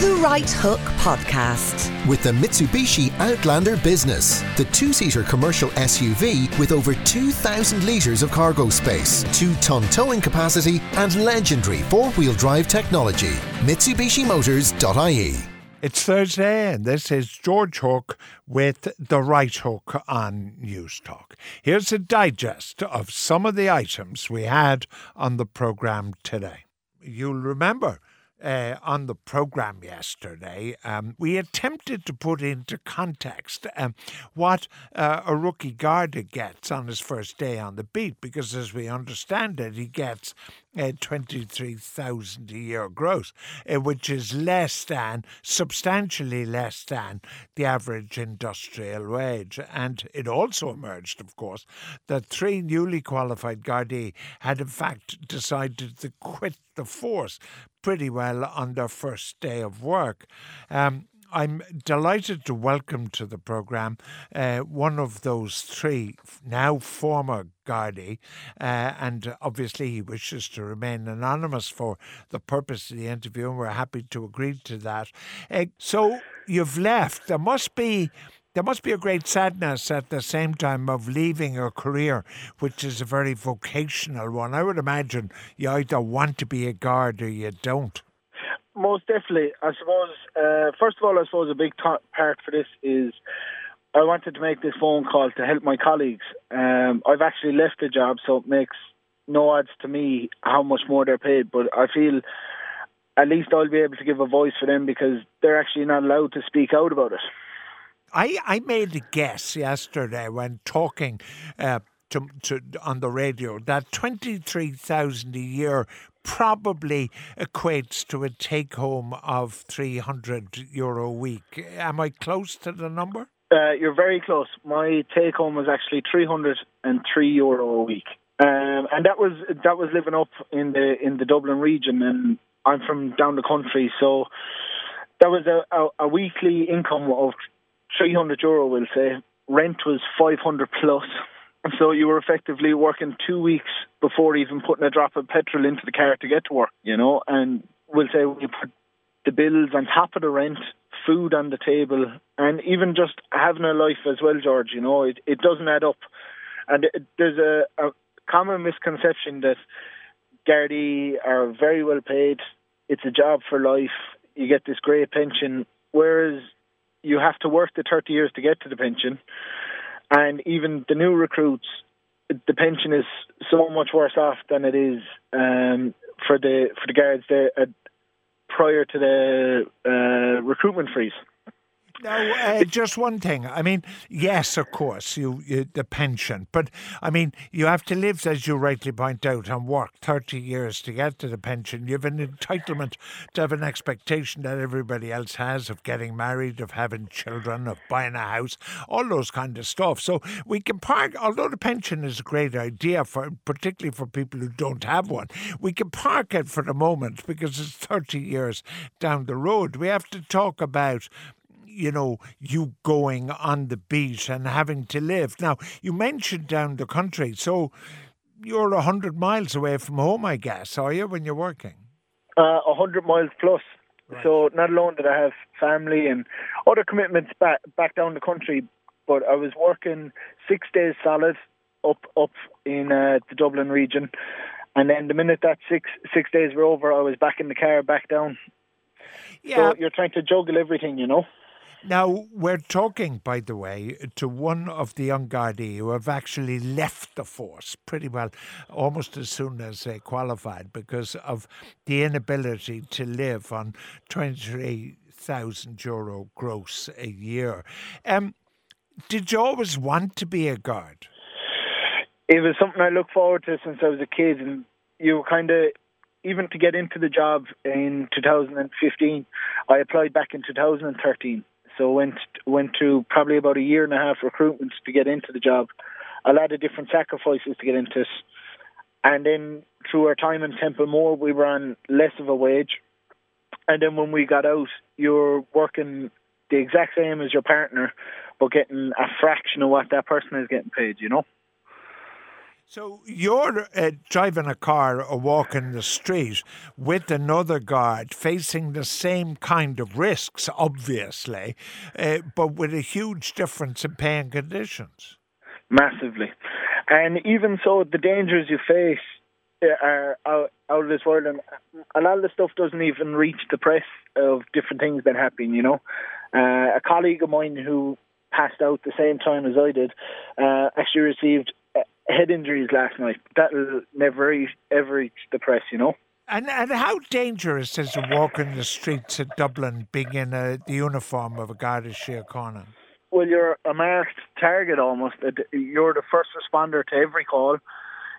The Right Hook Podcast. With the Mitsubishi Outlander Business, the two seater commercial SUV with over 2,000 litres of cargo space, 2 ton towing capacity, and legendary four wheel drive technology. MitsubishiMotors.ie. It's Thursday, and this is George Hook with The Right Hook on Newstalk. Here's a digest of some of the items we had on the programme today. You'll remember uh, on the program yesterday, um, we attempted to put into context um, what uh, a rookie guard gets on his first day on the beat, because as we understand it, he gets uh, 23,000 a year gross, uh, which is less than, substantially less than, the average industrial wage. And it also emerged, of course, that three newly qualified Gardaí had in fact decided to quit the force pretty well on their first day of work. Um, I'm delighted to welcome to the programme uh, one of those three now former Gardaí, uh, and obviously he wishes to remain anonymous for the purpose of the interview, and we're happy to agree to that. Uh, so you've left. There must be there must be a great sadness at the same time of leaving a career which is a very vocational one. I would imagine you either want to be a guard or you don't. Most definitely. I suppose, uh, first of all, I suppose a big t- part for this is I wanted to make this phone call to help my colleagues. Um, I've actually left the job, so it makes no odds to me how much more they're paid, but I feel at least I'll be able to give a voice for them because they're actually not allowed to speak out about it. I, I made a guess yesterday when talking uh, to, to on the radio that twenty three thousand a year probably equates to a take home of three hundred euro a week. Am I close to the number? Uh, you're very close. My take home was actually three hundred and three euro a week, um, and that was that was living up in the in the Dublin region, and I'm from down the country, so that was a, a, a weekly income of 300 euro, we'll say. Rent was 500 plus. So you were effectively working two weeks before even putting a drop of petrol into the car to get to work, you know. And we'll say put the bills on top of the rent, food on the table, and even just having a life as well, George. You know, it it doesn't add up. And it, there's a, a common misconception that Gardaí are very well paid. It's a job for life. You get this great pension, whereas you have to work the 30 years to get to the pension. And even the new recruits, the pension is so much worse off than it is um, for the for the guards there uh, prior to the uh, recruitment freeze. Now, uh, just one thing. I mean, yes, of course, you, you, the pension, but I mean, you have to live, as you rightly point out, and work thirty years to get to the pension. You have an entitlement to have an expectation that everybody else has of getting married, of having children, of buying a house, all those kind of stuff. So we can park. Although the pension is a great idea for, particularly for people who don't have one, we can park it for the moment because it's thirty years down the road. We have to talk about you know, you going on the beach and having to live. Now, you mentioned down the country, so you're 100 miles away from home, I guess, are you, when you're working? Uh, 100 miles plus. Right. So not alone did I have family and other commitments back back down the country, but I was working six days solid up up in uh, the Dublin region, and then the minute that six six days were over, I was back in the car, back down. Yeah. So you're trying to juggle everything, you know. Now, we're talking, by the way, to one of the young Gardaí who have actually left the force pretty well almost as soon as they qualified because of the inability to live on 23,000 euro gross a year. Um, did you always want to be a guard? It was something I looked forward to since I was a kid, and you kind of even to get into the job in 2015, I applied back in 2013. So went went through probably about a year and a half recruitment to get into the job. A lot of different sacrifices to get into it. And then through our time in Templemore, we were on less of a wage. And then when we got out, you're working the exact same as your partner, but getting a fraction of what that person is getting paid, you know? So you're uh, driving a car or walking the street with another guard facing the same kind of risks, obviously, uh, but with a huge difference in paying conditions. Massively. And even so, the dangers you face uh, are out, out of this world, and a lot of the stuff doesn't even reach the press of different things that happen, you know. Uh, a colleague of mine who passed out the same time as I did uh, actually received head injuries last night. That'll never ever reach the press, you know. And and how dangerous is it walking the streets of Dublin being in a, the uniform of a Garda Síochána? Well, you're a marked target almost. You're the first responder to every call,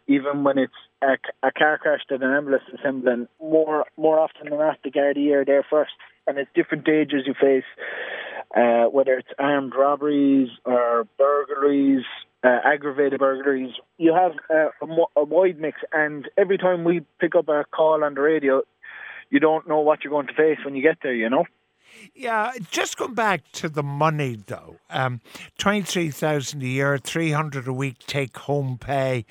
even when it's a, a car crash that an ambulance is assembling. More more often than not, the Gardaí are there first, and it's different dangers you face, uh, whether it's armed robberies or burglaries uh, aggravated burglaries. You have uh, a, a wide mix, and every time we pick up a call on the radio, you don't know what you're going to face when you get there. You know. Yeah, just come back to the money though. Um, Twenty three thousand a year, three hundred a week take home pay.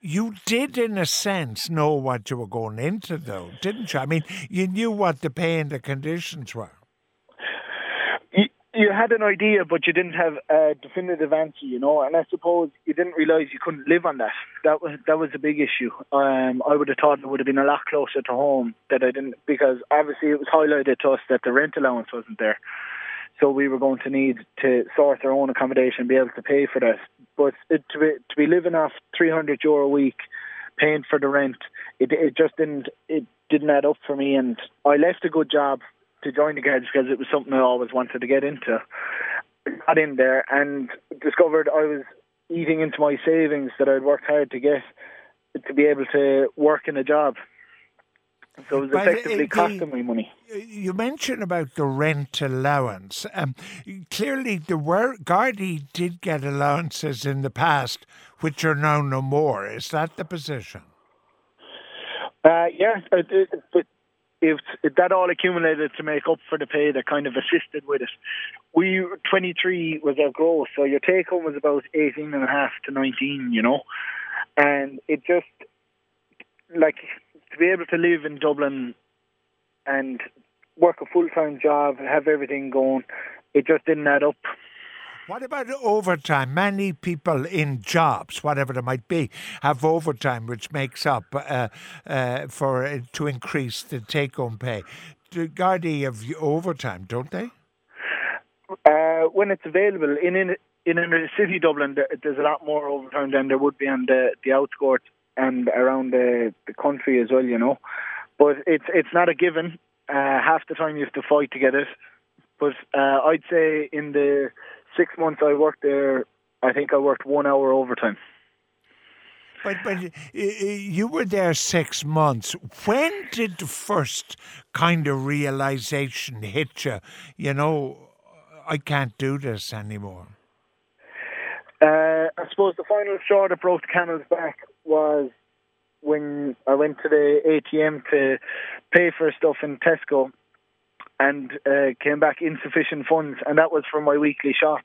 You did, in a sense, know what you were going into, though, didn't you? I mean, you knew what the pay and the conditions were you had an idea, but you didn't have a definitive answer, you know. And I suppose you didn't realise you couldn't live on that. That was that was a big issue. Um, I would have thought it would have been a lot closer to home that I didn't, because obviously it was highlighted to us that the rent allowance wasn't there, so we were going to need to source our own accommodation and be able to pay for that. But it, to be to be living off three hundred euro a week, paying for the rent, it it just didn't it didn't add up for me, and I left a good job to join the Guards because it was something I always wanted to get into. Got in there and discovered I was eating into my savings that I'd worked hard to get to be able to work in a job. So it was effectively the, costing me money. You mentioned about the rent allowance. Um, clearly, the Gardaí did get allowances in the past, which are now no more. Is that the position? Uh, yeah, but if that all accumulated to make up for the pay that kind of assisted with it. We 23 was our growth, so your take home was about 18 and a half to 19, you know, and it just like to be able to live in Dublin and work a full time job, have everything going, it just didn't add up. What about overtime? Many people in jobs, whatever they might be, have overtime, which makes up uh, uh, for uh, to increase the take-home pay. The Gardaí have overtime, don't they? Uh, when it's available in in in the city Dublin, there's a lot more overtime than there would be on the the outskirts and around the the country as well. You know, but it's it's not a given. Uh, half the time you have to fight to get it. But uh, I'd say in the six months I worked there, I think I worked one hour overtime. But but you were there six months. When did the first kind of realization hit you? You know, I can't do this anymore. Uh, I suppose the final straw that broke the camel's back was when I went to the ATM to pay for stuff in Tesco, and uh, came back insufficient funds, and that was for my weekly shop.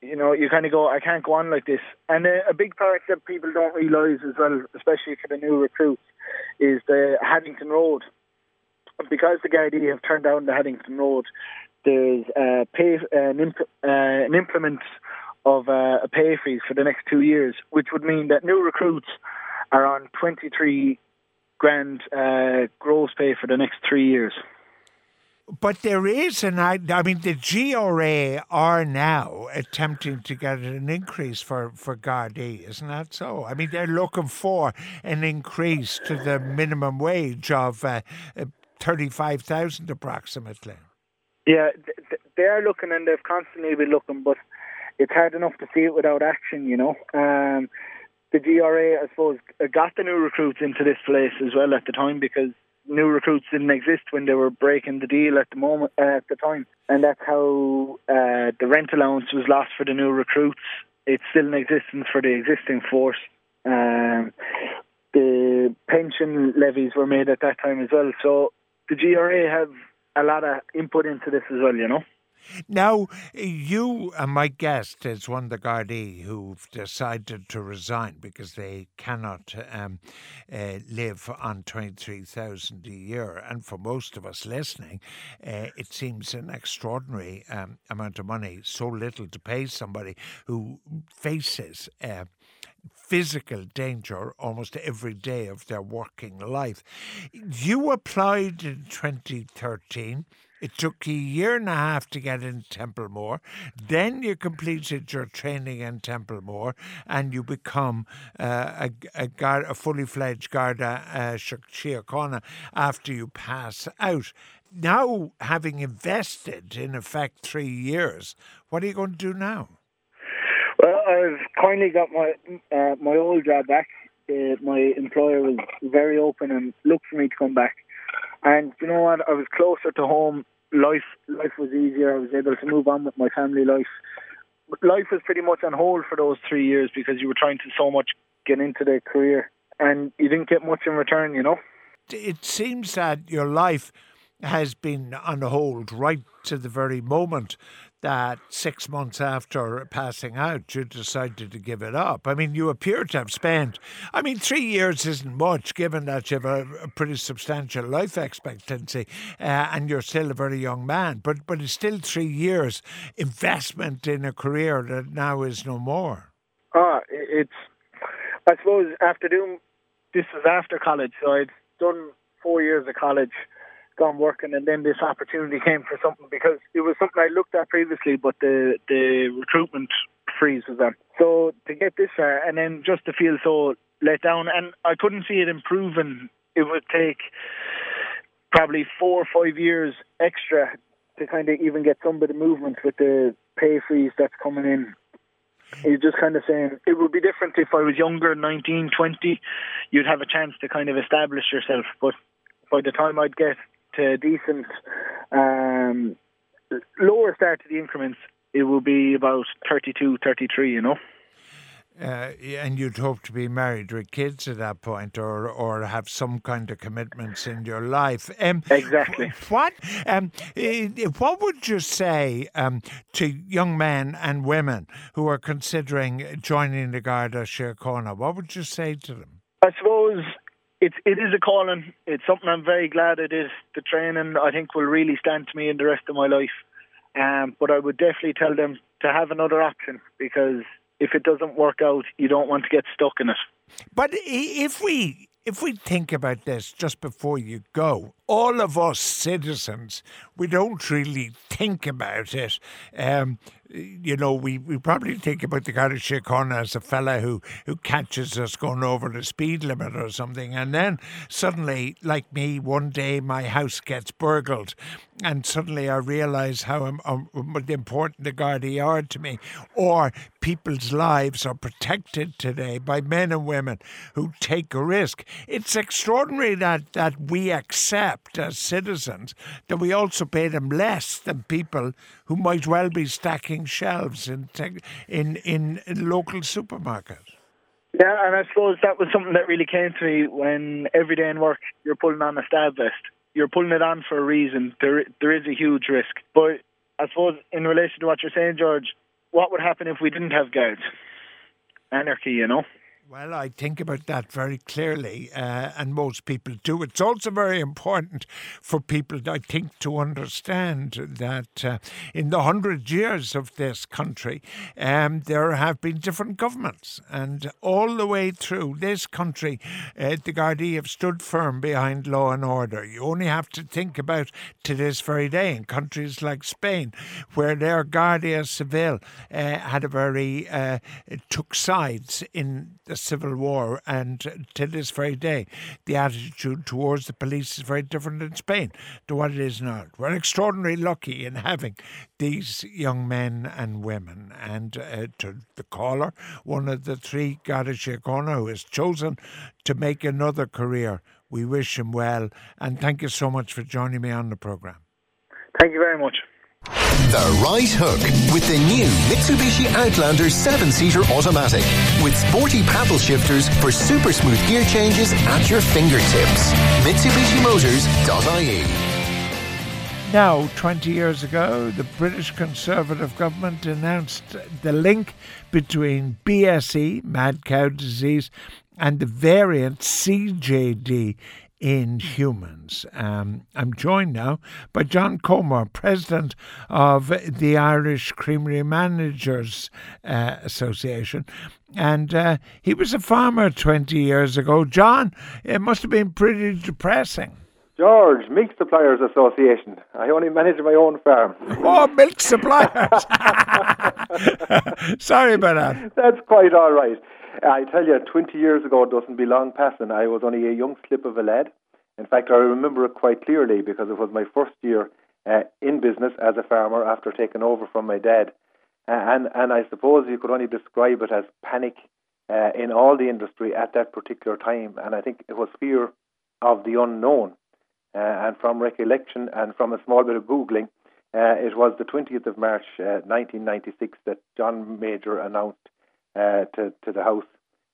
You know, you kind of go, I can't go on like this. And uh, a big part that people don't realise as well, especially for the new recruits, is the Haddington Road. Because the Gardaí have turned down the Haddington Road, there's uh, pay, an, imp- uh, an implement of uh, a pay freeze for the next two years, which would mean that new recruits are on 23 grand uh, gross pay for the next three years. But there is an, I I mean, the GRA are now attempting to get an increase for, for Gardaí, isn't that so? I mean, they're looking for an increase to the minimum wage of uh, uh 35,000 approximately. Yeah, they are looking and they've constantly been looking, but it's hard enough to see it without action, you know. Um, the GRA, I suppose, got the new recruits into this place as well at the time because new recruits didn't exist when they were breaking the deal at the moment uh, at the time, and that's how uh, the rent allowance was lost for the new recruits. It's still in existence for the existing force. Um, the pension levies were made at that time as well, so the GRA have a lot of input into this as well. You know. Now, you and my guest is one of the Gardaí who've decided to resign because they cannot um, uh, live on 23,000 a year. And for most of us listening, uh, it seems an extraordinary um, amount of money, so little to pay somebody who faces. Uh, physical danger almost every day of their working life. You applied in 2013 it took you a year and a half to get in Templemore. Then you completed your training in Templemore and you become uh, a, a, a, fully fledged Garda uh, Síochána after you pass out. Now, having invested in effect three years, what are you going to do now? Well, I've kindly got my uh, my old job back. Uh, my employer was very open and looked for me to come back. And you know what? I was closer to home. Life life was easier. I was able to move on with my family life. Life was pretty much on hold for those three years because you were trying to so much get into the career, and you didn't get much in return. You know. It seems that your life has been on hold right to the very moment that six months after passing out, you decided to give it up. I mean, you appear to have spent, I mean, three years isn't much given that you have a, a pretty substantial life expectancy uh, and you're still a very young man, but, but it's still three years investment in a career that now is no more. Ah, it's, I suppose, after doing, this was after college, so I'd done four years of college gone working, and then this opportunity came for something because it was something I looked at previously, but the the recruitment freeze was on. So to get this far, and then just to feel so let down, and I couldn't see it improving. It would take probably four or five years extra to kind of even get some bit of movement with the pay freeze that's coming in. He's just kind of saying it would be different if I was younger, 19, 20, you'd have a chance to kind of establish yourself. But by the time I'd get to decent um, lower start to the increments, it will be about 32, 33, you know. Uh, and you'd hope to be married with kids at that point, or or have some kind of commitments in your life. Um, exactly. What um, what would you say um, to young men and women who are considering joining the Garda Síochána? What would you say to them? I suppose it's it is a calling. It's something I'm very glad it is. The training I think will really stand to me in the rest of my life. Um, but I would definitely tell them to have another option because if it doesn't work out, you don't want to get stuck in it. But if we if we think about this just before you go, all of us citizens, we don't really think about it. Um, you know, we, we probably think about the Garda Síochána as a fella who, who catches us going over the speed limit or something. And then suddenly, like me, one day my house gets burgled. And suddenly I realise how um, important the Gardaí are to me. Or people's lives are protected today by men and women who take a risk. It's extraordinary that, that we accept as citizens that we also pay them less than people who might well be stacking shelves in in in, in local supermarkets. Yeah, and I suppose that was something that really came to me when every day in work you're pulling on a stab vest. You're pulling it on for a reason. There, there is a huge risk. But I suppose in relation to what you're saying, George, what would happen if we didn't have guards? Anarchy, you know. Well, I think about that very clearly, uh, and most people do. It's also very important for people, I think, to understand that uh, in the hundred years of this country, um, there have been different governments, and all the way through this country, uh, the Gardaí have stood firm behind law and order. You only have to think about to this very day in countries like Spain, where their Guardia Civil uh, had a very uh, took sides in the civil war, and to this very day, the attitude towards the police is very different in Spain to what it is now. We're extraordinarily lucky in having these young men and women, and uh, to the caller, one of the three, Síochána, who has chosen to make another career. We wish him well, and thank you so much for joining me on the programme. Thank you very much. The Right Hook with the new Mitsubishi Outlander 7 seater automatic with sporty paddle shifters for super smooth gear changes at your fingertips. MitsubishiMotors.ie Now, 20 years ago, the British Conservative government announced the link between BSE, mad cow disease, and the variant CJD in humans. Um, I'm joined now by John Comer, president of the Irish Creamery Managers uh, Association. And uh, he was a farmer 20 years ago. John, it must have been pretty depressing. George, Milk Suppliers Association. I only manage my own farm. Oh, milk suppliers. Sorry about that. That's quite all right. I tell you, 20 years ago, it doesn't be long passing. I was only a young slip of a lad. In fact, I remember it quite clearly because it was my first year uh, in business as a farmer after taking over from my dad. Uh, and, and I suppose you could only describe it as panic uh, in all the industry at that particular time. And I think it was fear of the unknown. Uh, and from recollection and from a small bit of Googling, uh, it was the 20th of March 1996 that John Major announced uh, to, to the House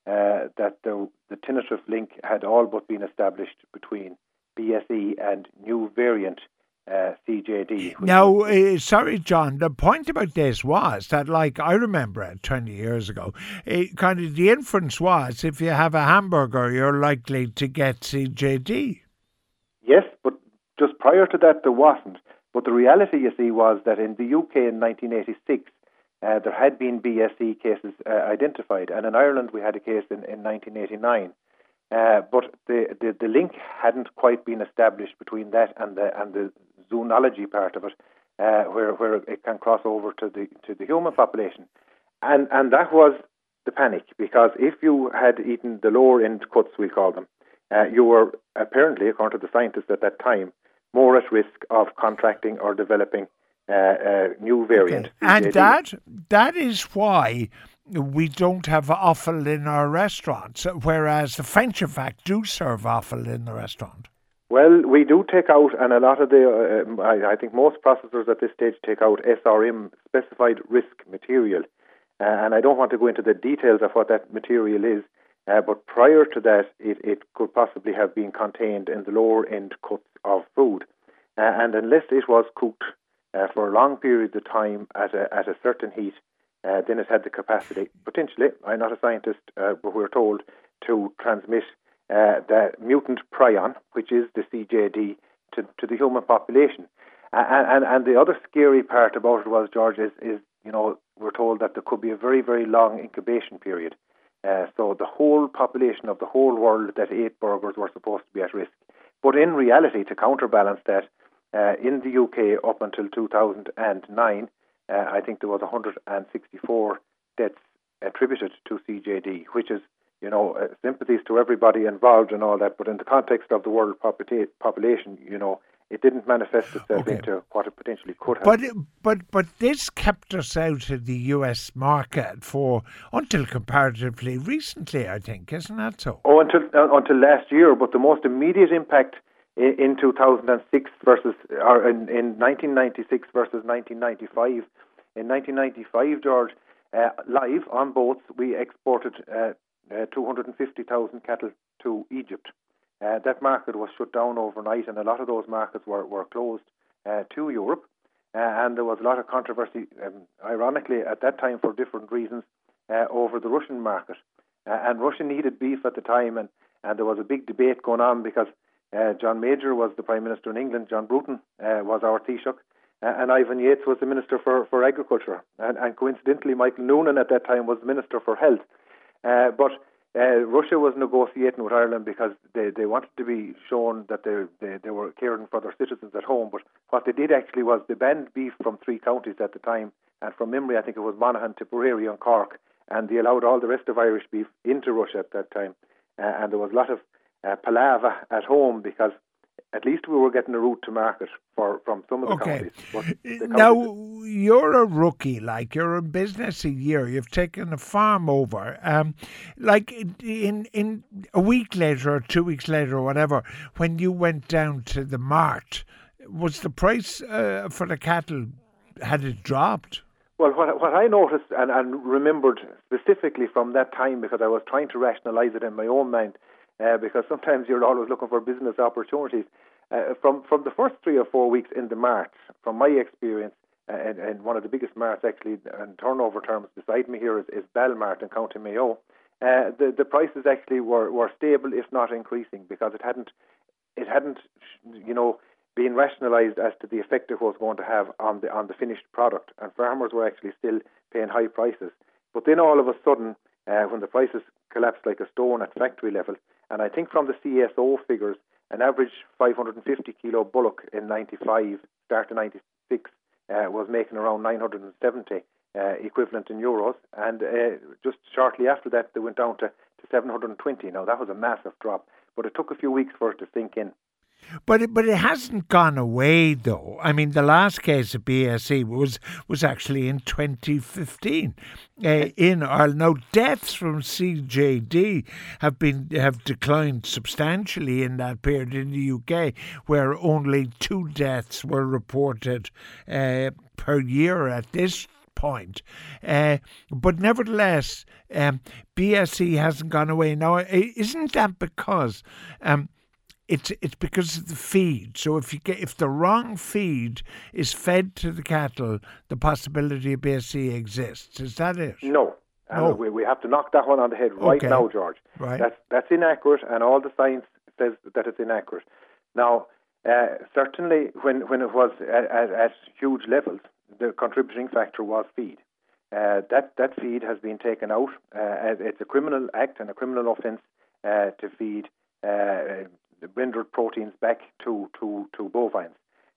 uh, that the, the tentative link had all but been established between BSE and new variant uh, CJD. Now, uh, sorry, John, the point about this was that, like, I remember it 20 years ago, it, kind of the inference was if you have a hamburger, you're likely to get CJD. Yes, but just prior to that, there wasn't. But the reality, you see, was that in the UK in 1986, uh, there had been BSE cases uh, identified, and in Ireland we had a case in, in 1989. Uh, but the, the, the link hadn't quite been established between that and the and the zoonology part of it, uh, where where it can cross over to the to the human population, and and that was the panic because if you had eaten the lower end cuts, we call them, uh, you were apparently, according to the scientists at that time, more at risk of contracting or developing uh, uh, new variant. Okay. And that that is why we don't have offal in our restaurants, whereas the French, in fact, do serve offal in the restaurant. Well, we do take out, and a lot of the, uh, I, I, think most processors at this stage take out SRM, specified risk material. Uh, and I don't want to go into the details of what that material is, uh, but prior to that, it, it, could possibly have been contained in the lower end cuts of food. Uh, and unless it was cooked uh, for a long periods of time at a, at a certain heat, uh, then it had the capacity, potentially, I'm not a scientist, uh, but we're told, to transmit uh, the mutant prion, which is the CJD, to, to the human population. And, and, and the other scary part about it was, George, is, is, you know, we're told that there could be a very, very long incubation period. Uh, so the whole population of the whole world that ate burgers were supposed to be at risk. But in reality, to counterbalance that, uh, in the UK, up until 2009, uh, I think there was 164 deaths attributed to CJD, which is, you know, uh, sympathies to everybody involved and all that. But in the context of the world population, you know, it didn't manifest itself okay. into what it potentially could have. But but but this kept us out of the U.S. market for until comparatively recently, I think, isn't that so? Oh, until uh, until last year. But the most immediate impact in, in 2006 versus or in, in 1996 versus 1995. In 1995, George, uh, live on boats, we exported uh, uh, 250,000 cattle to Egypt. Uh, that market was shut down overnight, and a lot of those markets were, were closed uh, to Europe. Uh, and there was a lot of controversy, um, ironically, at that time for different reasons, over the Russian market. and Russia needed beef at the time, and, and there was a big debate going on because uh, John Major was the Prime Minister in England. John Bruton uh, was our Taoiseach. Uh, and Ivan Yates was the Minister for, for Agriculture. And, and, coincidentally, Michael Noonan at that time was Minister for Health. Uh, but Russia was negotiating with Ireland because they, they wanted to be shown that they, they, they were caring for their citizens at home. But what they did actually was they banned beef from three counties at the time. And from memory, I think it was Monaghan, Tipperary, and Cork. And they allowed all the rest of Irish beef into Russia at that time. Uh, and there was a lot of uh, palaver at home because at least we were getting a route to market for from some of the okay. counties. The now you're a rookie, like you're in business a year. You've taken a farm over. Um, like in in a week later or two weeks later or whatever, when you went down to the mart, was the price uh, for the cattle had it dropped? Well, what, what I noticed and, and remembered specifically from that time, because I was trying to rationalise it in my own mind, uh, because sometimes you're always looking for business opportunities. uh, from from the first three or four weeks in the March, from my experience, uh, and, and one of the biggest marts actually in turnover terms beside me here is, is Belmart in County Mayo. Uh, the the prices actually were, were stable, if not increasing, because it hadn't it hadn't you know been rationalised as to the effect it was going to have on the on the finished product, and farmers were actually still paying high prices. But then all of a sudden, uh, when the prices collapsed like a stone at factory level, and I think from the CSO figures, an average 550 kilo bullock in 95, start to 96, uh, was making around 970 uh, equivalent in euros, and uh, just shortly after that, they went down to, to 720. Now that was a massive drop, but it took a few weeks for it to sink in. But it, but it hasn't gone away though. I mean, the last case of BSE was was actually in 2015 uh, in Ireland. Now, deaths from CJD have been have declined substantially in that period in the UK, where only two deaths were reported uh, per year at this point. Uh, but nevertheless, um, BSE hasn't gone away. Now, isn't that because um, it's it's because of the feed. So if you get if the wrong feed is fed to the cattle, the possibility of BSE exists. Is that it? No. No. we, we have to knock that one on the head right okay. now, George. Right. That's that's inaccurate, and all the science says that it's inaccurate. Now, uh, certainly, when when it was at, at, at, huge levels, the contributing factor was feed. Uh, that that feed has been taken out. Uh, it's a criminal act and a criminal offence uh, to feed uh, rendered proteins back to, to, to bovines.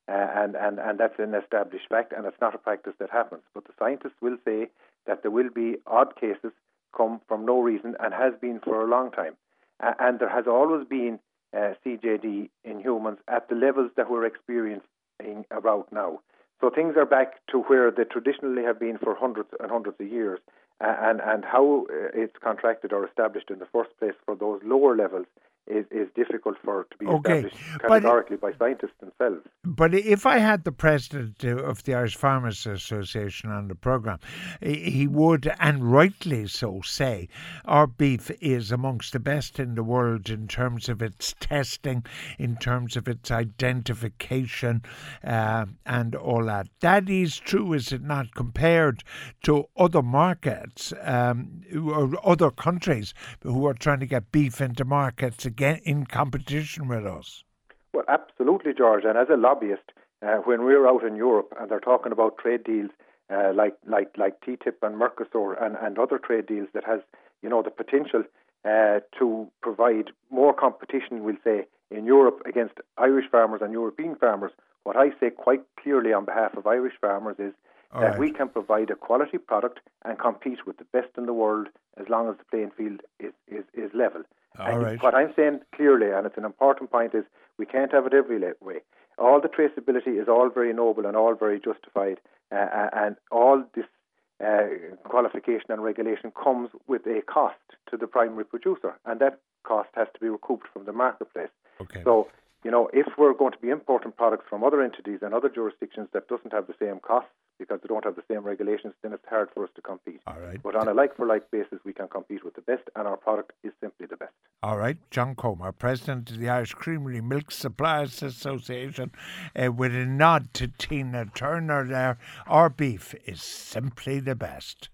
Uh, and, and, and that's an established fact, and it's not a practice that happens. But the scientists will say that there will be odd cases come from no reason and has been for a long time. Uh, and there has always been uh, CJD in humans at the levels that we're experiencing about now. So things are back to where they traditionally have been for hundreds and hundreds of years. And, and how uh, it's contracted or established in the first place for those lower levels is, is difficult for to be okay. established categorically by scientists themselves. But if I had the president of the Irish Farmers Association on the programme, he would, and rightly so, say our beef is amongst the best in the world in terms of its testing, in terms of its identification, uh, and all that. That is true, is it not, compared to other markets um, or other countries who are trying to get beef into markets again in competition with us? Well, absolutely, George. And as a lobbyist, uh, when we're out in Europe and they're talking about trade deals uh, like like like TTIP and Mercosur and, and other trade deals that has you know the potential uh, to provide more competition, we'll say, in Europe against Irish farmers and European farmers. What I say quite clearly on behalf of Irish farmers is All that right. we can provide a quality product and compete with the best in the world as long as the playing field is, is, is level. All right. What I'm saying clearly, and it's an important point, is we can't have it every way. All the traceability is all very noble and all very justified, uh, uh, and all this uh, qualification and regulation comes with a cost to the primary producer, and that cost has to be recouped from the marketplace. Okay. So, you know, if we're going to be importing products from other entities and other jurisdictions that doesn't have the same costs because they don't have the same regulations, then it's hard for us to compete. All right. But on a like for like basis, we can compete with the best, and our product is simply the best. All right. John Comer, President of the Irish Creamery Milk Suppliers Association, uh, with a nod to Tina Turner there. Our beef is simply the best.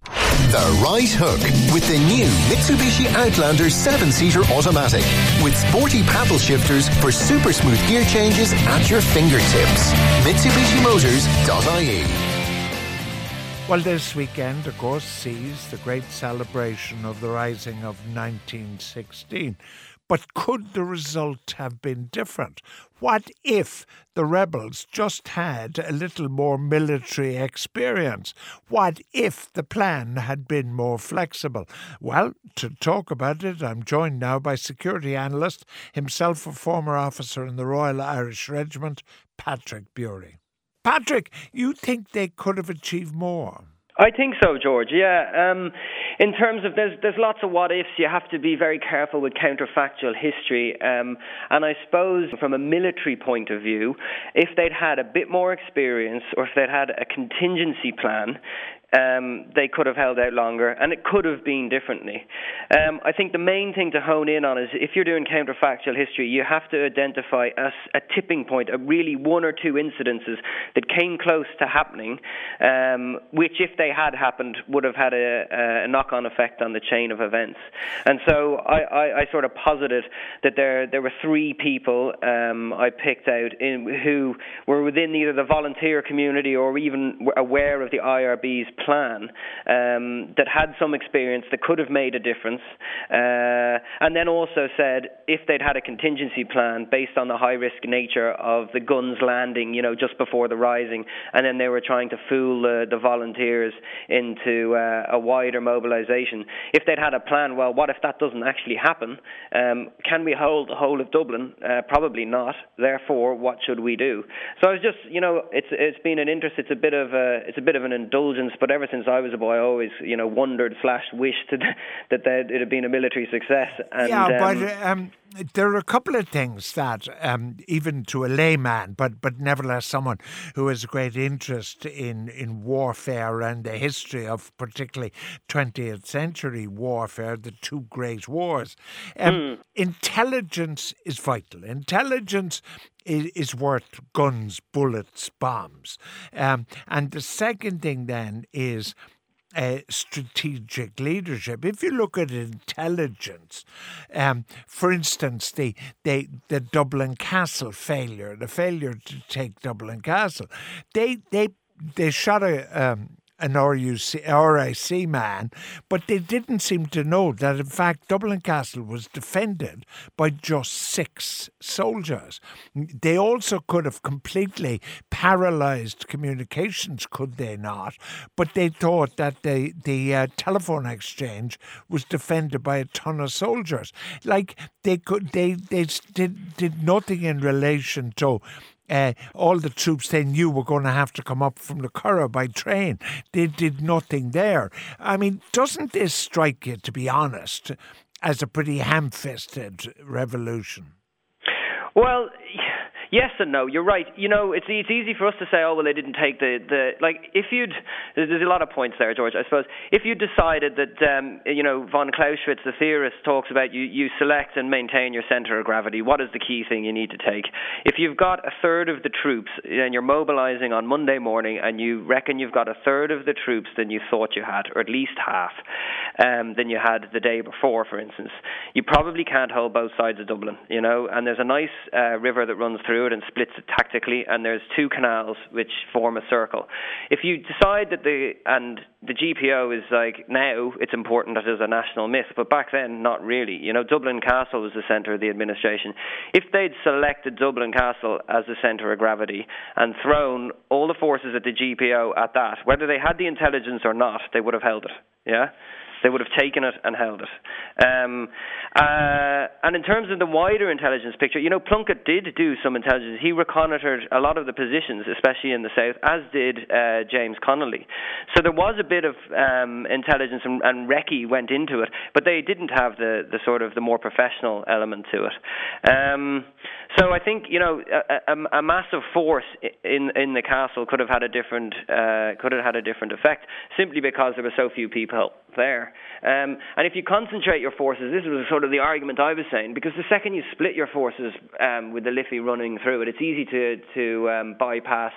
The Right Hook with the new Mitsubishi Outlander 7 seater automatic with sporty paddle shifters for super smooth gear changes at your fingertips. MitsubishiMotors.ie well, this weekend, of course, sees the great celebration of the rising of 1916. But could the result have been different? What if the rebels just had a little more military experience? What if the plan had been more flexible? Well, to talk about it, I'm joined now by security analyst, himself a former officer in the Royal Irish Regiment, Patrick Bury. Patrick, you think they could have achieved more? I think so, George. Yeah. Um, in terms of there's there's lots of what ifs. You have to be very careful with counterfactual history. Um, and I suppose from a military point of view, if they'd had a bit more experience, or if they'd had a contingency plan, um, they could have held out longer, and it could have been differently. Um, I think the main thing to hone in on is if you're doing counterfactual history, you have to identify a, a tipping point, a really one or two incidences that came close to happening, um, which, if they had happened, would have had a, a knock-on effect on the chain of events. And so I, I, I sort of posited that there there were three people um, I picked out in, who were within either the volunteer community or even aware of the IRB's plan um, that had some experience that could have made a difference, uh, and then also said if they'd had a contingency plan based on the high risk nature of the guns landing, you know, just before the rising, and then they were trying to fool the, the volunteers into uh, a wider mobilisation. If they'd had a plan, well, what if that doesn't actually happen? Um, can we hold the whole of Dublin? Uh, probably not. Therefore, what should we do? So I was just, you know, it's it's been an interest. It's a bit of a it's a bit of an indulgence, but ever since I was a boy, I always, you know, wondered slash wished that that it had been a military success. And, yeah, um, but um, there are a couple of things that, um, even to a layman, but but nevertheless someone who has a great interest in in warfare and the history of particularly 20th century warfare, the two great wars. Um, mm. Intelligence is vital. Intelligence is, is worth guns, bullets, bombs. Um, and the second thing then is uh, strategic leadership. If you look at intelligence, um, for instance, the, the the Dublin Castle failure, the failure to take Dublin Castle, they they they shot a um, an RUC, RIC man, but they didn't seem to know that, in fact, Dublin Castle was defended by just six soldiers. They also could have completely paralysed communications, could they not? But they thought that the, the uh, telephone exchange was defended by a ton of soldiers. Like, they could, they, they did, did nothing in relation to uh, all the troops they knew were going to have to come up from the Curragh by train. They did nothing there. I mean, doesn't this strike you, to be honest, as a pretty ham fisted revolution? Well, Yes and no. You're right. You know, it's it's easy for us to say, oh well, they didn't take the the like. If you'd there's a lot of points there, George. I suppose if you decided that um, you know von Clausewitz, the theorist, talks about you you select and maintain your center of gravity. What is the key thing you need to take? If you've got a third of the troops and you're mobilizing on Monday morning, and you reckon you've got a third of the troops than you thought you had, or at least half, um, than you had the day before, for instance, you probably can't hold both sides of Dublin. You know, and there's a nice uh, river that runs through it and splits it tactically, and there's two canals which form a circle. If you decide that the and the GPO is like now it's important that it's a national myth, but back then not really. You know, Dublin Castle was the centre of the administration. If they'd selected Dublin Castle as the centre of gravity and thrown all the forces at the GPO at that, whether they had the intelligence or not, they would have held it. Yeah. They would have taken it and held it. Um, uh, and in terms of the wider intelligence picture, you know, Plunkett did do some intelligence. He reconnoitred a lot of the positions, especially in the south, as did uh, James Connolly. So there was a bit of um, intelligence, and, and Recce went into it, but they didn't have the, the sort of the more professional element to it. Um, so I think you know a, a, a, massive force in in the castle could have had a different uh, could have had a different effect simply because there were so few people there. Um, and if you concentrate your forces, this was sort of the argument I was saying, because the second you split your forces um, with the Liffey running through it, it's easy to to um, bypass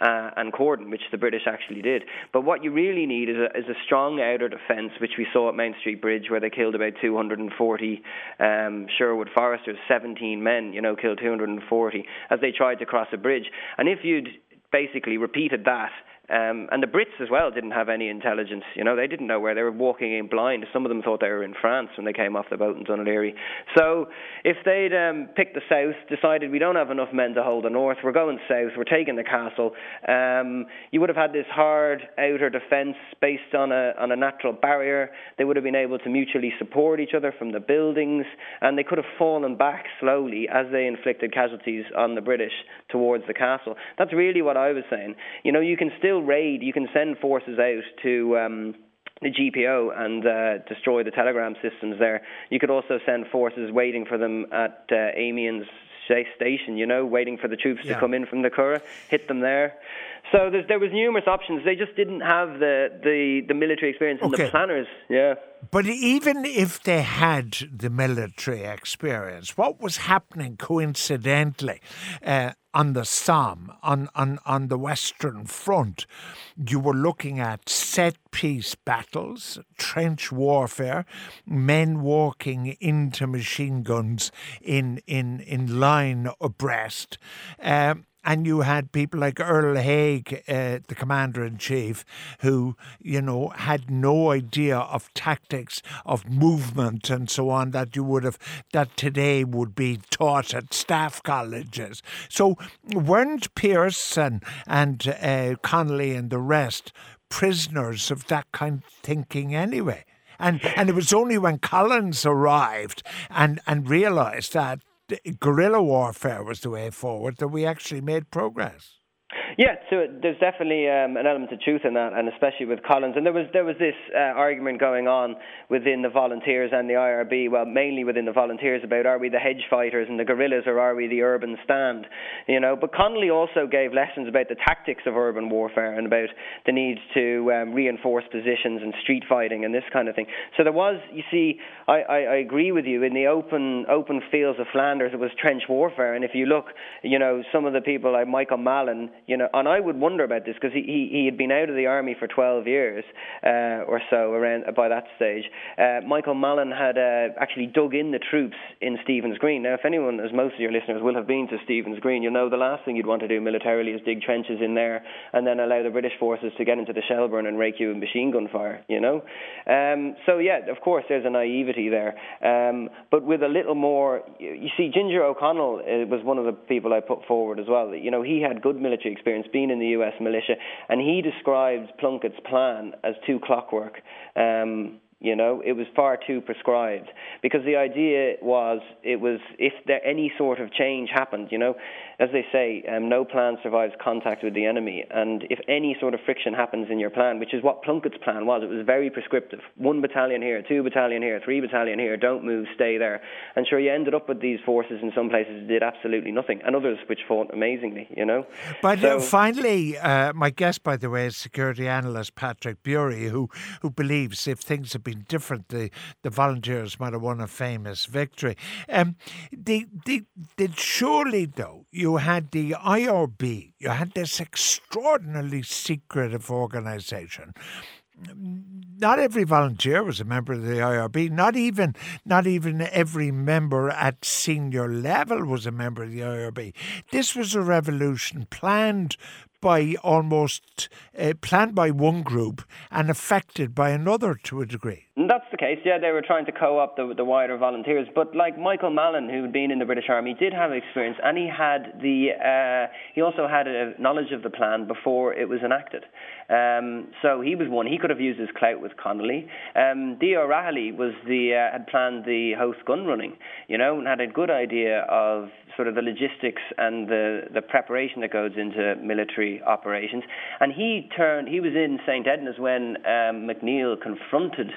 uh, and cordon, which the British actually did. But what you really need is a, is a strong outer defence, which we saw at Mount Street Bridge, where they killed about 240 um, Sherwood Foresters, 17 men, you know, killed 240 as they tried to cross a bridge. And if you'd basically repeated that um, and the Brits as well didn't have any intelligence. You know, they didn't know where they were walking in blind. Some of them thought they were in France when they came off the boat in Laoghaire. So if they'd um, picked the south, decided we don't have enough men to hold the north, we're going south, we're taking the castle, um, you would have had this hard outer defence based on a on a natural barrier. They would have been able to mutually support each other from the buildings, and they could have fallen back slowly as they inflicted casualties on the British towards the castle. That's really what I was saying. You know, you can still still raid. You can send forces out to. Um, the GPO and uh, destroy the telegram systems there. You could also send forces waiting for them at uh, Amiens station, you know, waiting for the troops yeah. to come in from the Curragh, hit them there. So there was numerous options. They just didn't have the the, the military experience and okay. the planners. Yeah. But even if they had the military experience, what was happening coincidentally uh, on the Somme, on, on, on the Western Front, you were looking at set piece battles, trench warfare, men walking into machine guns in, in, in line abreast. Um, and you had people like Earl Haig, uh, the commander in chief, who, you know, had no idea of tactics, of movement, and so on that you would have, that today would be taught at staff colleges. So weren't Pearse and, and uh, Connolly and the rest prisoners of that kind of thinking anyway? And, and it was only when Collins arrived and, and realised that guerrilla warfare was the way forward, that we actually made progress. Yeah, so there's definitely um, an element of truth in that, and especially with Collins. And there was there was this uh, argument going on within the volunteers and the IRB, well, mainly within the volunteers, about are we the hedge fighters and the guerrillas, or are we the urban stand? You know, but Connolly also gave lessons about the tactics of urban warfare and about the need to um, reinforce positions and street fighting and this kind of thing. So there was, you see, I, I, I agree with you. In the open open fields of Flanders, it was trench warfare, and if you look, you know, some of the people like Michael Mallin, you know and I would wonder about this because he, he he had been out of the army for 12 years uh, or so around by that stage. Uh, Michael Mallin had uh, actually dug in the troops in Stephen's Green. Now, if anyone, as most of your listeners will have been to Stephen's Green, you'll know the last thing you'd want to do militarily is dig trenches in there and then allow the British forces to get into the Shelbourne and rake you with machine gun fire. You know, um, so yeah, of course, there's a naivety there, um, but with a little more. You see, Ginger O'Connell uh, was one of the people I put forward as well. You know, he had good military experience experience, been in the US militia, and he described Plunkett's plan as too clockwork. Um, you know, it was far too prescribed because the idea was it was if there any sort of change happened, you know, as they say, um, no plan survives contact with the enemy. And if any sort of friction happens in your plan, which is what Plunkett's plan was, it was very prescriptive. One battalion here, two battalion here, three battalion here, don't move, stay there. And sure, you ended up with these forces in some places did absolutely nothing, and others which fought amazingly, you know. But so, uh, finally, uh, my guest, by the way, is security analyst Patrick Bury, who, who believes if things had been different, the, the volunteers might have won a famous victory. Um, they, they, did surely, though, you you had the IRB, you had this extraordinarily secretive organization. Not every volunteer was a member of the IRB. Not even not even every member at senior level was a member of the IRB. This was a revolution planned by almost uh, planned by one group and affected by another to a degree. That's the case. Yeah, they were trying to co-opt the, the wider volunteers, but like Michael Mallin, who had been in the British Army, did have experience, and he had the uh, he also had a knowledge of the plan before it was enacted. Um, so he was one. He could have used his clout with Connolly. Um, The O'Rahilly was the uh, had planned the Howth gun running, you know, and had a good idea of sort of the logistics and the, the preparation that goes into military operations. And he turned, he was in St. Enda's when um, MacNeill confronted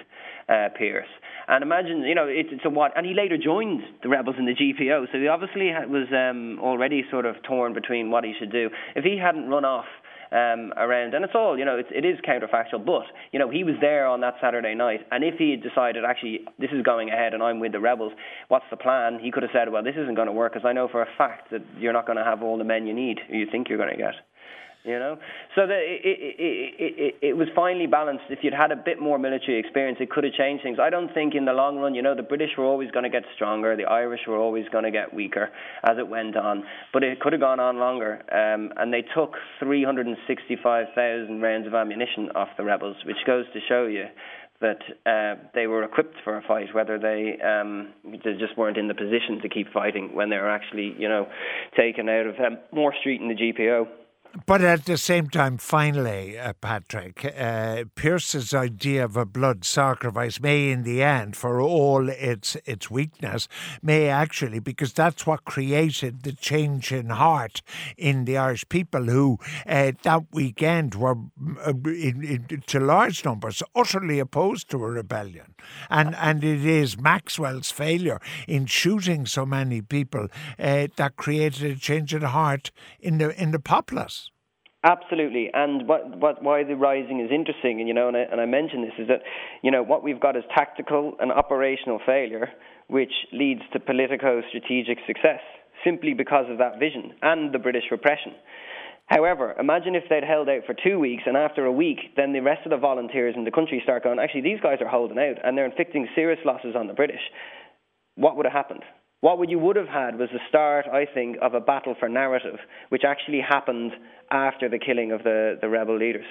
uh, Pearse. And imagine, you know, it, it's a what, and he later joined the rebels in the GPO. So he obviously was um, already sort of torn between what he should do. If he hadn't run off um, around, and it's all, you know, it's, it is counterfactual, but, you know, he was there on that Saturday night, and if he had decided, actually, this is going ahead and I'm with the rebels, what's the plan? He could have said, well, this isn't going to work because I know for a fact that you're not going to have all the men you need, you think you're going to get you know. So the, it, it, it, it, was finely balanced. If you'd had a bit more military experience, it could have changed things. I don't think in the long run, you know, the British were always going to get stronger, the Irish were always going to get weaker as it went on, but it could have gone on longer. Um, and they took 365,000 rounds of ammunition off the rebels, which goes to show you that uh, they were equipped for a fight, whether they um, they just weren't in the position to keep fighting when they were actually, you know, taken out of um, Moore Street in the GPO. But at the same time, finally, uh, Patrick, uh, Pearse's idea of a blood sacrifice may, in the end, for all its its weakness, may actually, because that's what created the change in heart in the Irish people who uh, that weekend were, uh, in, in, to large numbers, utterly opposed to a rebellion. And, and it is Maxwell's failure in shooting so many people uh, that created a change in heart in the, in the populace. Absolutely, and what, what, why the rising is interesting, and you know, and I, and I mentioned this is that you know what we've got is tactical and operational failure, which leads to politico-strategic success, simply because of that vision and the British repression. However, imagine if they'd held out for two weeks, and after a week, then the rest of the volunteers in the country start going, actually, these guys are holding out, and they're inflicting serious losses on the British. What would have happened? What you would have had was the start, I think, of a battle for narrative, which actually happened after the killing of the, the rebel leaders.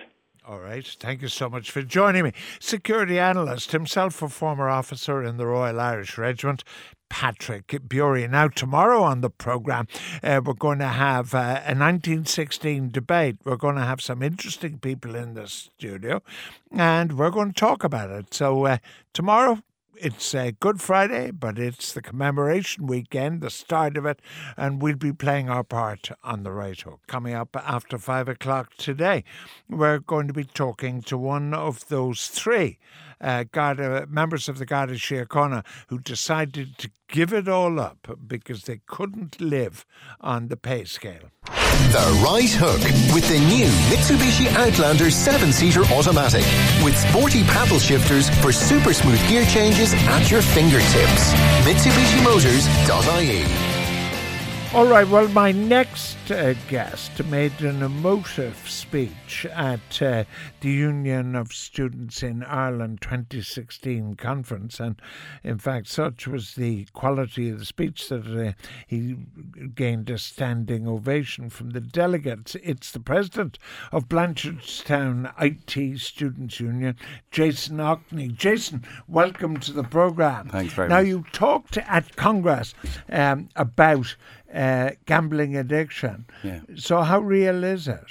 All right. Thank you so much for joining me. Security analyst, himself a former officer in the Royal Irish Regiment, Patrick Bury. Now, tomorrow on the programme, uh, we're going to have uh, a 1916 debate. We're going to have some interesting people in the studio and we're going to talk about it. So, uh, tomorrow, it's uh, Good Friday, but it's the commemoration weekend, the start of it, and we'll be playing our part on the right hook. Coming up after five o'clock today, we're going to be talking to one of those three uh, Garda, members of the Garda Síochána who decided to give it all up because they couldn't live on the pay scale. The Right Hook with the new Mitsubishi Outlander 7 seater automatic with sporty paddle shifters for super smooth gear changes at your fingertips. MitsubishiMotors.ie all right, well, my next uh, guest made an emotive speech at uh, the Union of Students in Ireland 2016 conference, and in fact, such was the quality of the speech that uh, he gained a standing ovation from the delegates. It's the president of Blanchardstown IT Students Union, Jason Ockney. Jason, welcome to the programme. Thanks very now, much. Now, you talked at Congress um, about uh, gambling addiction. Yeah. So how real is it?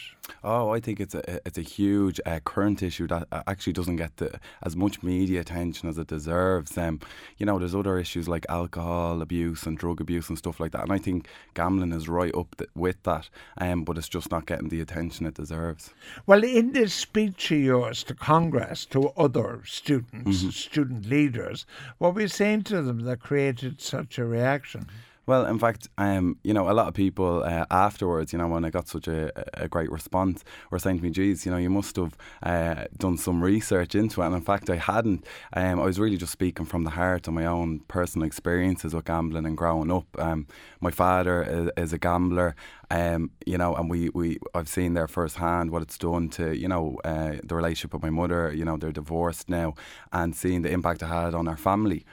Oh, I think it's a it's a huge uh, current issue that uh, actually doesn't get the, as much media attention as it deserves. Um, you know, there's other issues like alcohol abuse and drug abuse and stuff like that, and I think gambling is right up th- with that. Um, but it's just not getting the attention it deserves. Well, in this speech of yours to Congress, to other students, mm-hmm. student leaders, what were you saying to them that created such a reaction? Well, in fact, um, you know, a lot of people uh, afterwards, you know, when I got such a, a great response, were saying to me, "Geez, you know, you must have uh, done some research into it." And in fact, I hadn't. Um, I was really just speaking from the heart on my own personal experiences with gambling and growing up. Um, my father is, is a gambler, um, you know, and we, we I've seen there firsthand what it's done to you know uh, the relationship with my mother. You know, they're divorced now, and seeing the impact it had on our family.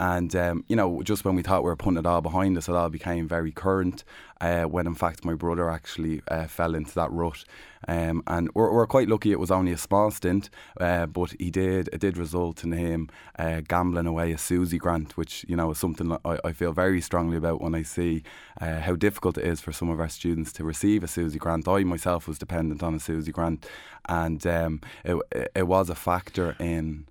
And, um, you know, just when we thought we were putting it all behind us, it all became very current uh, when in fact my brother actually uh, fell into that rut. Um, and we're, we're, quite lucky it was only a small stint, uh, but he did it did result in him uh, gambling away a SUSI grant, which you know is something I, I feel very strongly about when I see uh, how difficult it is for some of our students to receive a SUSI grant. I myself was dependent on a SUSI grant, and um, it, it was a factor in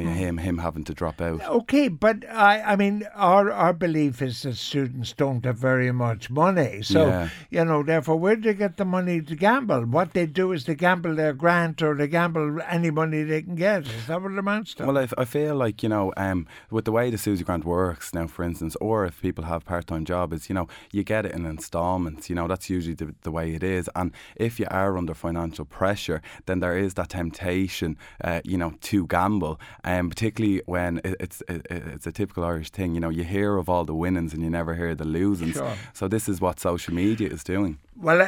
him him having to drop out. Okay, but I I mean our our belief is that students don't have very much money, so yeah. you know therefore where do they get the money to gamble? What they do is they gamble their grant or they gamble any money they can get. Is that what it amounts to? Well, I, I feel like you know um, with the way the SUSI grant works now, for instance, or if people have part time job, is you know you get it in instalments. You know that's usually the, the way it is, and if you are under financial pressure, then there is that temptation, uh, you know, to gamble um, particularly when it, it's it, it's a typical Irish thing. You know, you hear of all the winnings and you never hear the losings. Sure. So this is what social media is doing. Well,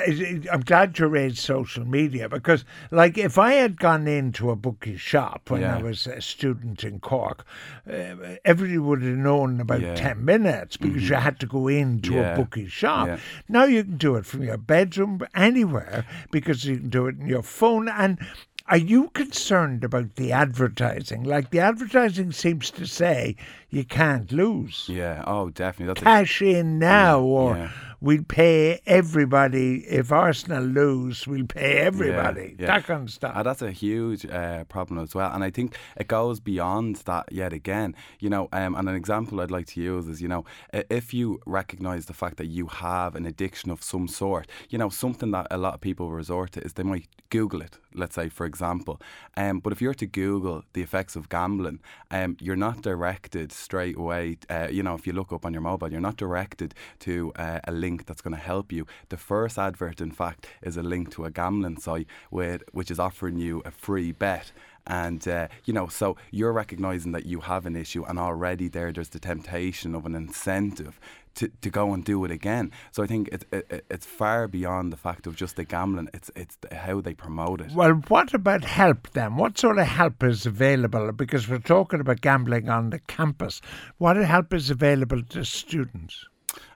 I'm glad you raised social media because, like, if I had gone into a bookie shop when yeah. I was a student in Cork, uh, everybody would have known about yeah. 10 minutes because mm-hmm. you had to go into yeah. a bookie shop. Now you can do it from your bedroom, anywhere, because you can do it in your phone. And are you concerned about the advertising? Like the advertising seems to say you can't lose. Yeah. Oh, definitely. That's Cash a, in now, yeah, or yeah we'll pay everybody. If Arsenal lose, we'll pay everybody. Yeah. That kind of stuff. Uh, that's a huge uh, problem as well. And I think it goes beyond that yet again. You know, um, and an example I'd like to use is, you know, if you recognise the fact that you have an addiction of some sort, you know, something that a lot of people resort to is they might Google it, let's say, for example. Um, but if you're to Google the effects of gambling, um, you're not directed straight away, uh, you know, if you look up on your mobile, you're not directed to uh, a link that's going to help you. The first advert, in fact, is a link to a gambling site with, which is offering you a free bet and uh, you know so you're recognizing that you have an issue and already there there's the temptation of an incentive to, to go and do it again. So I think it's it, it's far beyond the fact of just the gambling. It's it's how they promote it. Well, what about help then? What sort of help is available? Because we're talking about gambling on the campus. What help is available to students?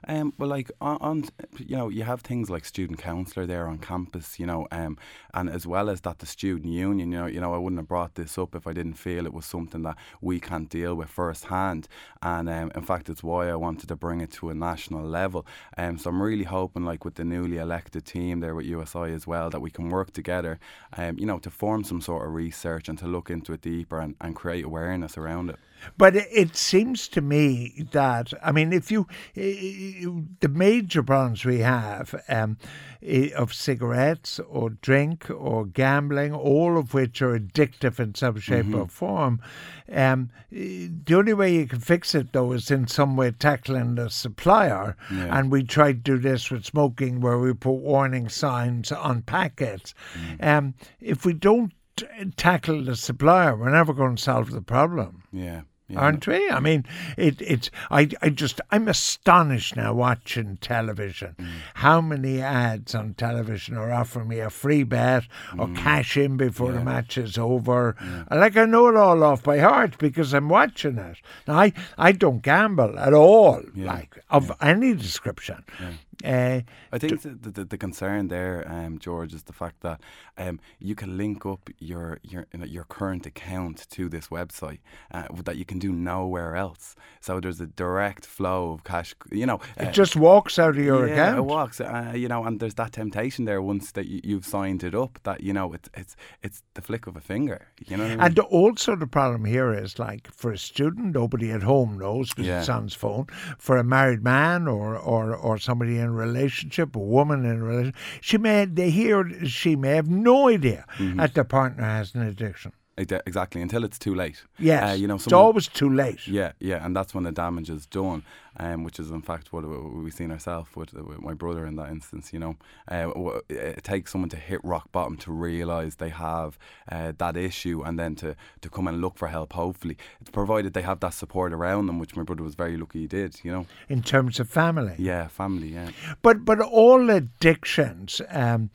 Um, well, like on, on, you know, you have things like student counsellor there on campus, you know, um, and as well as that, the student union. You know, you know, I wouldn't have brought this up if I didn't feel it was something that we can't deal with firsthand. And um, in fact, it's why I wanted to bring it to a national level. Um, so I'm really hoping, like with the newly elected team there with USI as well, that we can work together, um, you know, to form some sort of research and to look into it deeper and, and create awareness around it. But it seems to me that I mean, if you the major problems we have um, of cigarettes or drink or gambling, all of which are addictive in some shape mm-hmm. or form, um, the only way you can fix it though is in some way tackling the supplier. Yeah. And we tried to do this with smoking, where we put warning signs on packets. Mm. Um, if we don't tackle the supplier, we're never going to solve the problem. Yeah yeah. aren't we? I mean, it, it's I, I just I'm astonished now watching television. Mm. How many ads on television are offering me a free bet or mm. cash in before yeah. the match is over? Yeah. Like I know it all off by heart because I'm watching it. Now I I don't gamble at all, like of any description. Uh, I think the, the, the, concern there, um, George, is the fact that um, you can link up your your your current account to this website uh, that you can do nowhere else. So there's a direct flow of cash. You know, it uh, just walks out of your yeah, account. it walks. Uh, you know, and there's that temptation there once that you, have signed it up that you know it's it's it's the flick of a finger. You know, I mean? and also the problem here is like for a student, nobody at home knows because yeah. it's on his phone. For a married man or or or somebody in a relationship, a woman in a relationship, she may they hear she may have no idea mm-hmm. that the partner has an addiction. Exactly, until it's too late. Yes, uh, you know, someone, it's always too late. Yeah, yeah, and that's when the damage is done um, which is in fact what we've seen ourselves with, with, my brother in that instance. You know, uh, it takes someone to hit rock bottom to realise they have uh, that issue, and then to, to come and look for help. Hopefully, it's provided they have that support around them, which my brother was very lucky he did. You know, in terms of family. Yeah, family. Yeah. But but all addictions, um,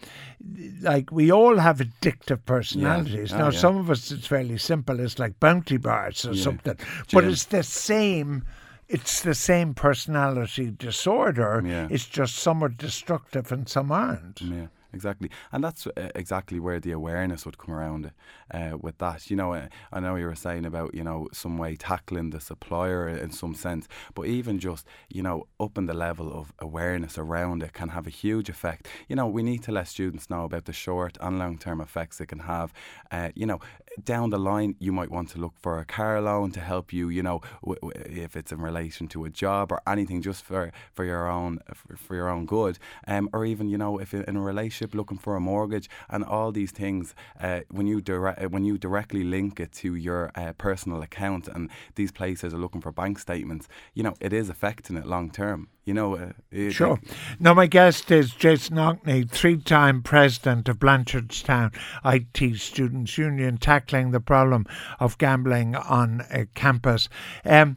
like we all have addictive personalities. Yeah. Oh, now, yeah. some of us it's fairly simple. It's like bounty bars or yeah. something, but it's the same it's the same personality disorder. Yeah. It's just some are destructive and some aren't. Yeah exactly. And that's uh, exactly where the awareness would come around uh, with that. You know, uh, I know you were saying about, you know, some way tackling the supplier in some sense, but even just, you know, upping the level of awareness around it can have a huge effect. You know, we need to let students know about the short and long term effects it can have. Uh, you know, down the line, you might want to look for a car loan to help you, you know, w- w- if it's in relation to a job or anything just for, for your own for, for your own good. Um, or even, you know, if in a relationship looking for a mortgage, and all these things. Uh, when you dire- uh, when you directly link it to your uh, personal account, and these places are looking for bank statements, you know, it is affecting it long term. You know, uh, sure. now, my guest is Jason Ockney, three-time president of Blanchardstown IT Students Union, tackling the problem of gambling on campus. Um,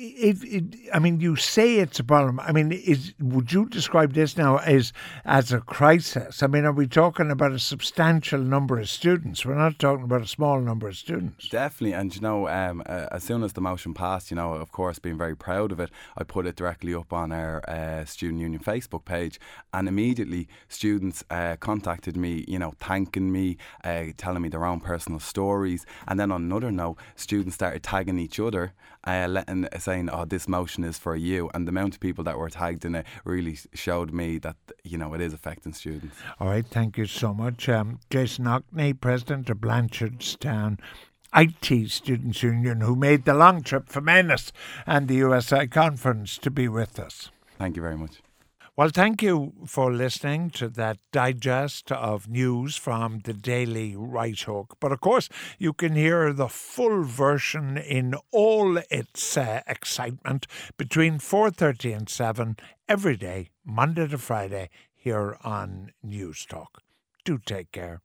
it, it, I mean, you say it's a problem. I mean, is would you describe this now as as a crisis? I mean, are we talking about a substantial number of students? We're not talking about a small number of students. Definitely, and you know, um, uh, as soon as the motion passed, you know, of course, being very proud of it, I put it directly up on our uh, student union Facebook page, and immediately students uh, contacted me, you know, thanking me, uh, telling me their own personal stories, and then on another note, students started tagging each other, uh, letting saying, "Oh, this motion is for you," and the amount of people that were tagged in it really showed me that you know it is affecting students. All right, thank you so much, um, Jason Ockney, president of Blanchardstown. IT Students Union, who made the long trip from Ennis and the USI conference to be with us. Thank you very much. Well, thank you for listening to that digest of news from the Daily Right Hook. But of course, you can hear the full version in all its uh, excitement between 4:30 and 7 every day, Monday to Friday, here on Newstalk. Do take care.